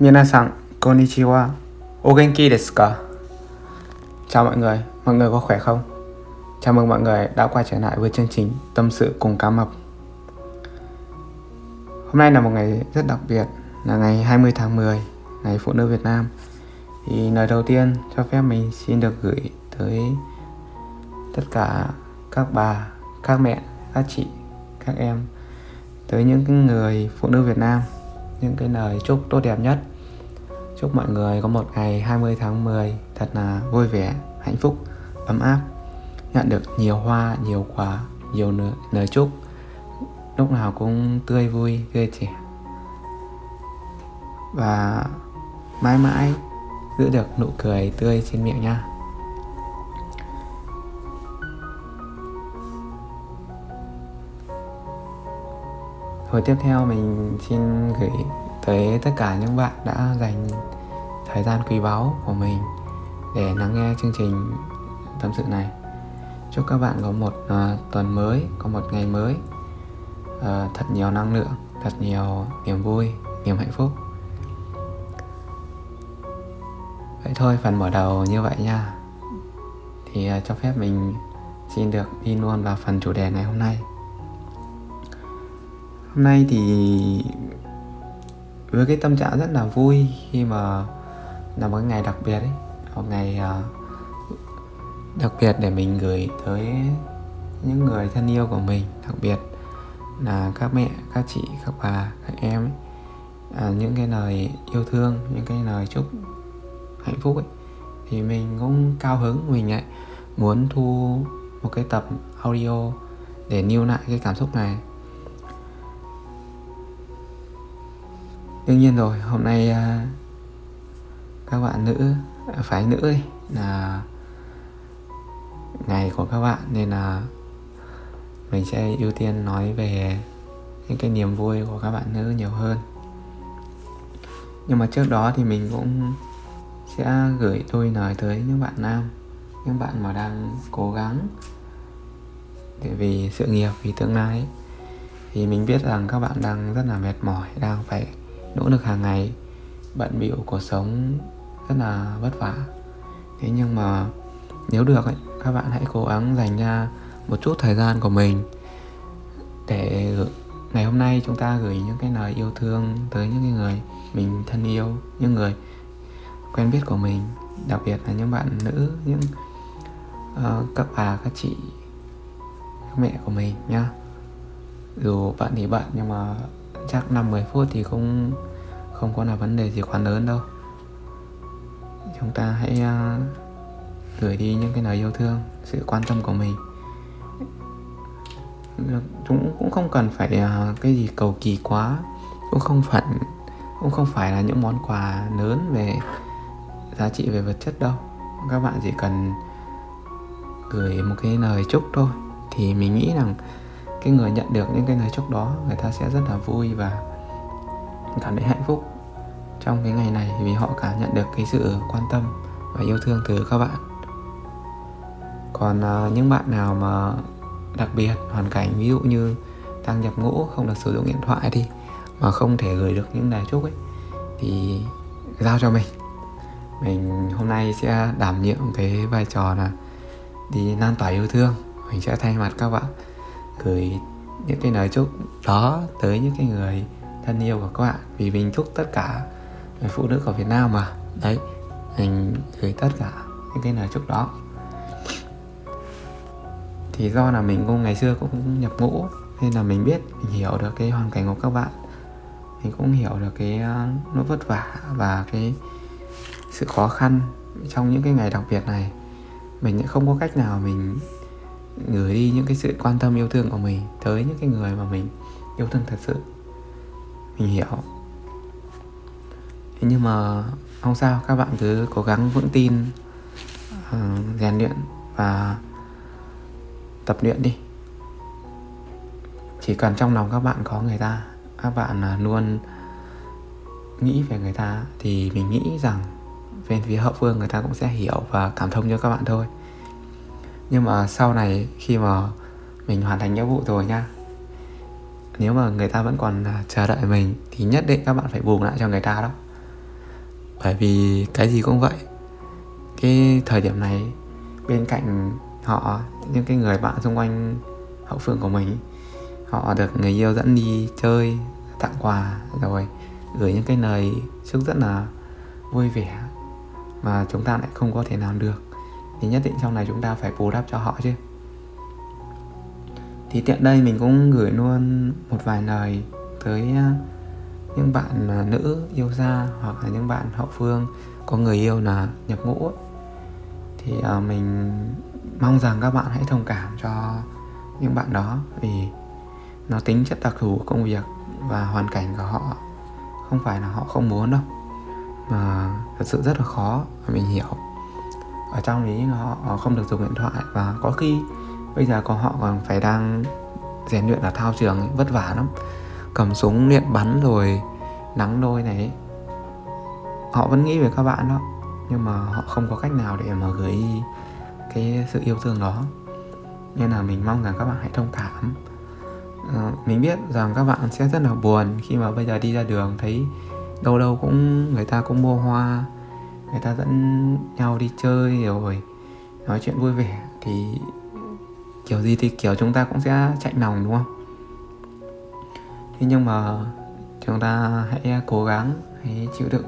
Minasan, konnichiwa. O genki desu ka? Chào mọi người, mọi người có khỏe không? Chào mừng mọi người đã quay trở lại với chương trình Tâm sự cùng cá mập. Hôm nay là một ngày rất đặc biệt, là ngày 20 tháng 10, ngày Phụ nữ Việt Nam. Thì lời đầu tiên cho phép mình xin được gửi tới tất cả các bà, các mẹ, các chị, các em tới những người phụ nữ Việt Nam những cái lời chúc tốt đẹp nhất. Chúc mọi người có một ngày 20 tháng 10 thật là vui vẻ, hạnh phúc, ấm áp. Nhận được nhiều hoa, nhiều quà, nhiều lời, lời chúc. Lúc nào cũng tươi vui, tươi trẻ. Và mãi mãi giữ được nụ cười tươi trên miệng nha. Hồi tiếp theo mình xin gửi tới tất cả những bạn đã dành thời gian quý báu của mình để lắng nghe chương trình tâm sự này. Chúc các bạn có một uh, tuần mới, có một ngày mới uh, thật nhiều năng lượng, thật nhiều niềm vui, niềm hạnh phúc. Vậy thôi, phần mở đầu như vậy nha. Thì uh, cho phép mình xin được đi luôn vào phần chủ đề ngày hôm nay hôm nay thì với cái tâm trạng rất là vui khi mà là một ngày đặc biệt ấy một ngày uh, đặc biệt để mình gửi tới những người thân yêu của mình đặc biệt là các mẹ các chị các bà các em ấy. À, những cái lời yêu thương những cái lời chúc hạnh phúc ấy thì mình cũng cao hứng mình lại muốn thu một cái tập audio để lưu lại cái cảm xúc này. Đương nhiên rồi hôm nay à, các bạn nữ à, phái nữ ấy, là ngày của các bạn nên là mình sẽ ưu tiên nói về những cái niềm vui của các bạn nữ nhiều hơn nhưng mà trước đó thì mình cũng sẽ gửi đôi lời tới những bạn nam những bạn mà đang cố gắng để vì sự nghiệp vì tương lai ấy. thì mình biết rằng các bạn đang rất là mệt mỏi đang phải nỗ lực hàng ngày. Bận bịu cuộc sống rất là vất vả. Thế nhưng mà nếu được ấy, các bạn hãy cố gắng dành ra một chút thời gian của mình để ngày hôm nay chúng ta gửi những cái lời yêu thương tới những người mình thân yêu những người quen biết của mình đặc biệt là những bạn nữ những uh, các bà các chị các mẹ của mình nhá. Dù bạn thì bận nhưng mà chắc 5 10 phút thì cũng không có là vấn đề gì quá lớn đâu. Chúng ta hãy uh, gửi đi những cái lời yêu thương sự quan tâm của mình. Chúng cũng không cần phải uh, cái gì cầu kỳ quá. Cũng không phải cũng không phải là những món quà lớn về giá trị về vật chất đâu. Các bạn chỉ cần gửi một cái lời chúc thôi. Thì mình nghĩ rằng cái người nhận được những cái lời chúc đó người ta sẽ rất là vui và cảm thấy hạnh phúc trong cái ngày này vì họ cảm nhận được cái sự quan tâm và yêu thương từ các bạn. Còn uh, những bạn nào mà đặc biệt hoàn cảnh ví dụ như đang nhập ngũ không được sử dụng điện thoại đi mà không thể gửi được những lời chúc ấy thì giao cho mình. Mình hôm nay sẽ đảm nhiệm cái vai trò là đi lan tỏa yêu thương. Mình sẽ thay mặt các bạn gửi những cái lời chúc đó tới những cái người thân yêu của các bạn. Vì mình chúc tất cả người phụ nữ của Việt Nam mà. Đấy, mình gửi tất cả những cái lời chúc đó. Thì do là mình cũng ngày xưa cũng nhập ngũ, nên là mình biết, mình hiểu được cái hoàn cảnh của các bạn. Mình cũng hiểu được cái nó nỗi vất vả và cái sự khó khăn trong những cái ngày đặc biệt này. Mình không có cách nào mình gửi đi những cái sự quan tâm yêu thương của mình tới những cái người mà mình yêu thương thật sự. Mình hiểu. Nhưng mà không sao các bạn cứ cố gắng vững tin uh, rèn luyện và tập luyện đi. Chỉ cần trong lòng các bạn có người ta các bạn à, luôn nghĩ về người ta thì mình nghĩ rằng bên phía hậu phương người ta cũng sẽ hiểu và cảm thông cho các bạn thôi nhưng mà sau này khi mà mình hoàn thành nghĩa vụ rồi nha, nếu mà người ta vẫn còn à, chờ đợi mình thì nhất định các bạn phải bù lại cho người ta đó. Bởi vì cái gì cũng vậy, cái thời điểm này bên cạnh họ, những cái người bạn xung quanh hậu phương của mình, họ được người yêu dẫn đi chơi, tặng quà rồi gửi những cái lời chúc rất là vui vẻ mà chúng ta lại không có thể làm được thì nhất định trong này chúng ta phải bù đắp cho họ chứ. Thì tiện đây mình cũng gửi luôn một vài lời tới à, những bạn à, nữ yêu xa hoặc là những bạn hậu phương, có người yêu là nhập ngũ thì à, mình mong rằng các bạn hãy thông cảm cho những bạn đó vì nó tính chất đặc thù của công việc và hoàn cảnh của họ. Không phải là họ không muốn đâu, mà thật sự rất là khó mình hiểu ở trong đấy họ không được dùng điện thoại và có khi bây giờ có họ còn phải đang rèn luyện ở thao trường ấy, vất vả lắm. Cầm súng luyện bắn rồi nắng đôi này họ vẫn nghĩ về các bạn đó nhưng mà họ không có cách nào để mà gửi cái sự yêu thương đó. Nên là mình mong rằng các bạn hãy thông cảm. À, mình biết rằng các bạn sẽ rất là buồn khi mà bây giờ đi ra đường thấy đâu đâu cũng người ta cũng mua hoa người ta dẫn nhau đi chơi rồi nói chuyện vui vẻ thì kiểu gì thì kiểu chúng ta cũng sẽ chạy lòng đúng không? Thế nhưng mà chúng ta hãy cố gắng hãy chịu đựng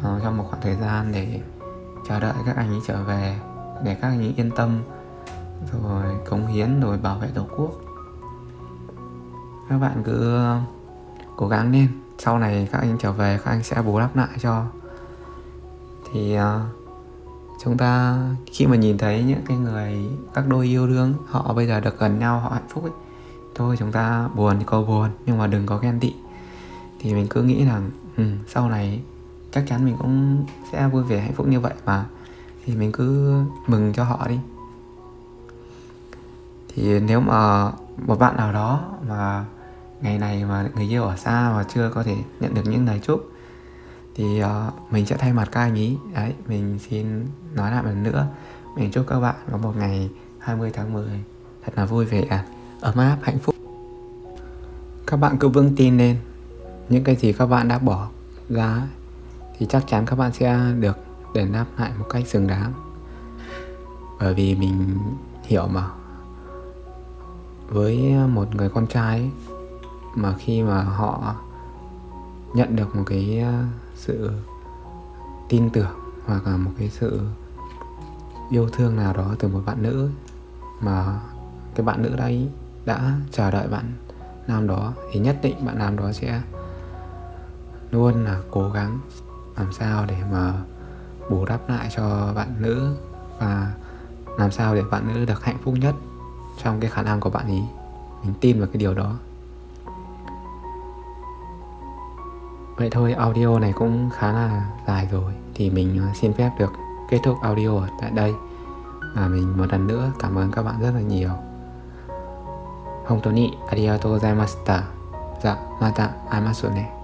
uh, trong một khoảng thời gian để chờ đợi các anh ấy trở về để các anh ấy yên tâm rồi cống hiến rồi bảo vệ tổ quốc. Các bạn cứ cố gắng lên sau này các anh trở về các anh sẽ bù đắp lại cho thì uh, chúng ta khi mà nhìn thấy những cái người các đôi yêu đương họ bây giờ được gần nhau họ hạnh phúc ấy thôi chúng ta buồn thì có buồn nhưng mà đừng có ghen tị. Thì mình cứ nghĩ rằng ừ, sau này chắc chắn mình cũng sẽ vui vẻ hạnh phúc như vậy mà. Thì mình cứ mừng cho họ đi. Thì nếu mà một bạn nào đó mà ngày này mà người yêu ở xa mà chưa có thể nhận được những lời chúc thì uh, mình sẽ thay mặt các anh ý. Đấy mình xin nói lại một lần nữa. Mình chúc các bạn có một ngày 20 tháng 10 thật là vui vẻ ấm áp hạnh phúc. Các bạn cứ vững tin lên. Những cái gì các bạn đã bỏ ra thì chắc chắn các bạn sẽ được đền đáp lại một cách xứng đáng. Bởi vì mình hiểu mà. Với một người con trai ấy, mà khi mà họ nhận được một cái sự tin tưởng hoặc là một cái sự yêu thương nào đó từ một bạn nữ mà cái bạn nữ đấy đã chờ đợi bạn nam đó, thì nhất định bạn nam đó sẽ luôn là cố gắng làm sao để mà bù đắp lại cho bạn nữ và làm sao để bạn nữ được hạnh phúc nhất trong cái khả năng của bạn ấy mình tin vào cái điều đó. Vậy thôi audio này cũng khá là dài rồi thì mình à, xin phép được kết thúc audio tại đây và mình một lần nữa cảm ơn các bạn rất là nhiều Hồng Tony arigatou gozaimashita. Dạ, mata aimasu ne.